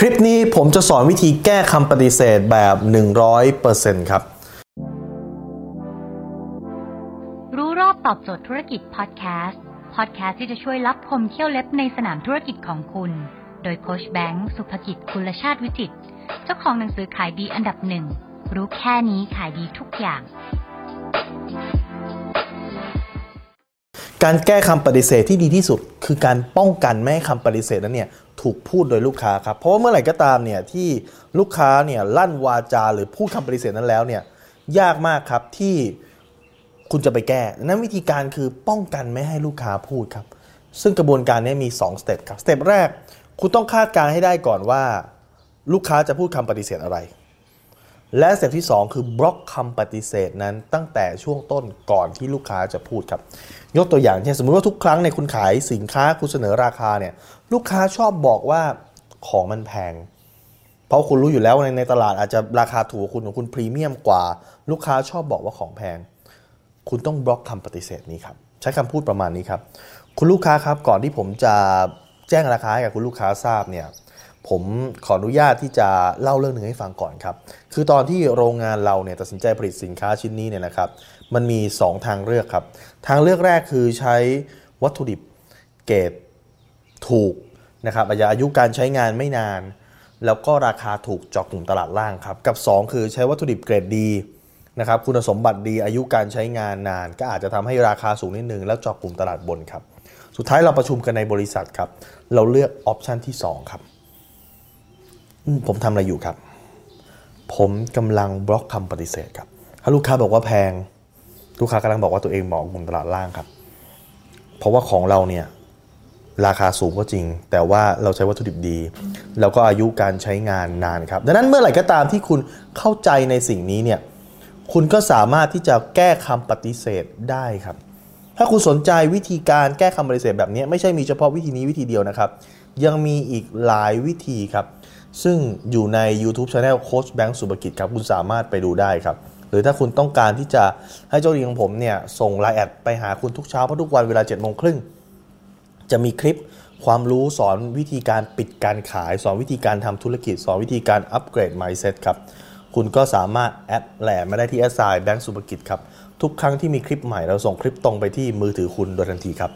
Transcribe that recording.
คลิปนี้ผมจะสอนวิธีแก้คำปฏิเสธแบบ 100%ครับ รู้รอบตอบโจทย์ธุรกิจพอดแคสต์ พอดแคสต์ที่จะช่วยรับพมเที่ยวเล็บในสนามธุรกิจของคุณ โดยโคชแบงค์สุภกิจคุณชาติวิจิต เจ้าของหนังสือขายดีอันดับหนึ่ง รู้แค่นี้ขายดีทุกอย่าง การแก้คำปฏิเสธที่ดีที่สุด คือการป้องกันไม่ให้คำปฏิเสธนั้นเนี่ย ถูกพูดโดยลูกค้าครับเพราะว่าเมื่อไหร่ก็ตามเนี่ยที่ลูกค้าเนี่ยลั่นวาจาหรือพูดคำปฏิเสธนั้นแล้วเนี่ยยากมากครับที่คุณจะไปแก้นั้นวิธีการคือป้องกันไม่ให้ลูกค้าพูดครับ ซึ่งกระบวนการนี้มี2 step ครับ step แรก คุณต้องคาดการณ์ให้ได้ก่อนว่า ลูกค้าจะพูดคำปฏิเสธอะไร และ step ที่ 2 คือบล็อกคำปฏิเสธนั้นตั้งแต่ช่วงต้นก่อนที่ลูกค้าจะพูดครับ ยกตัวอย่างเช่นสมมติว่าทุกครั้งในคุณขายสินค้าคุณเสนอราคาเนี่ยลูกค้าชอบบอกว่าของมันแพง เพราะคุณรู้อยู่แล้วในในตลาดอาจจะราคาถูกกว่าคุณของคุณพรีเมียมกว่า ลูกค้าชอบบอกว่าของแพง คุณต้องบล็อกคำปฏิเสธนี้ครับใช้คำพูดประมาณนี้ครับคุณลูกค้าครับก่อนที่ผมจะแจ้งราคาให้กับคุณลูกค้าทราบเนี่ย ผมขออนุญาตที่จะเล่าเรื่องหนึ่งให้ฟังก่อนครับ คือตอนที่โรงงานเราเนี่ยตัดสินใจผลิตสินค้าชิ้นนี้เนี่ยนะครับ มันมี 2 ทางเลือกครับ ทางเลือกแรกคือใช้วัตถุดิบเกรดถูกนะครับอายุการใช้งานไม่นาน แล้วก็ราคาถูกจาะกลุ่มตลาดล่างครับ กับ 2 คือใช้วัตถุดิบเกรดดีนะครับคุณสมบัติดีอายุการใช้งานนาน ก็อาจจะทำให้ราคาสูงนิดนึงแล้วจาะกลุ่มตลาดบนครับ สุดท้ายเราประชุมกันในบริษัทครับ เราเลือกออปชันที่ 2 ครับ ผมทำอะไรอยู่ครับ ผมกำลังบล็อกคำปฏิเสธครับถ้าลูกค้าบอกว่าแพง ลูกค้ากำลังบอกว่าตัวเองเหมาะกลุ่มตลาดล่างครับ เพราะว่าของเราเนี่ยราคาสูงก็จริง แต่ว่าเราใช้วัตถุดิบดี แล้วก็อายุการใช้งานนานครับ ดังนั้นเมื่อไหร่ก็ตามที่คุณเข้าใจในสิ่งนี้เนี่ยคุณก็สามารถที่จะแก้คำปฏิเสธได้ครับ ถ้าคุณสนใจวิธีการแก้คำปฏิเสธแบบนี้ ไม่ใช่มีเฉพาะวิธีนี้วิธีเดียวนะครับ ยังมีอีกหลายวิธีครับ ซึ่งอยู่ใน YouTube Channel โค้ชแบงค์สุภกิจครับ คุณสามารถไปดูได้ครับ หรือถ้าคุณต้องการที่จะให้เจ้าดีของผมเนี่ย ส่งไลน์แอดไปหาคุณทุกเช้าเพราะทุกวันเวลา7จ็ดโมงครึ่งจะมีคลิปความรู้สอนวิธีการปิดการขาย สอนวิธีการทำธุรกิจ สอนวิธีการอัปเกรด mindset ครับ คุณก็สามารถแอดแหลมมาได้ที่แอสไซน์แบงก์สุภกิจครับ ทุกครั้งที่มีคลิปใหม่เราส่งคลิปตรงไปที่มือถือคุณโดยทันทีครับ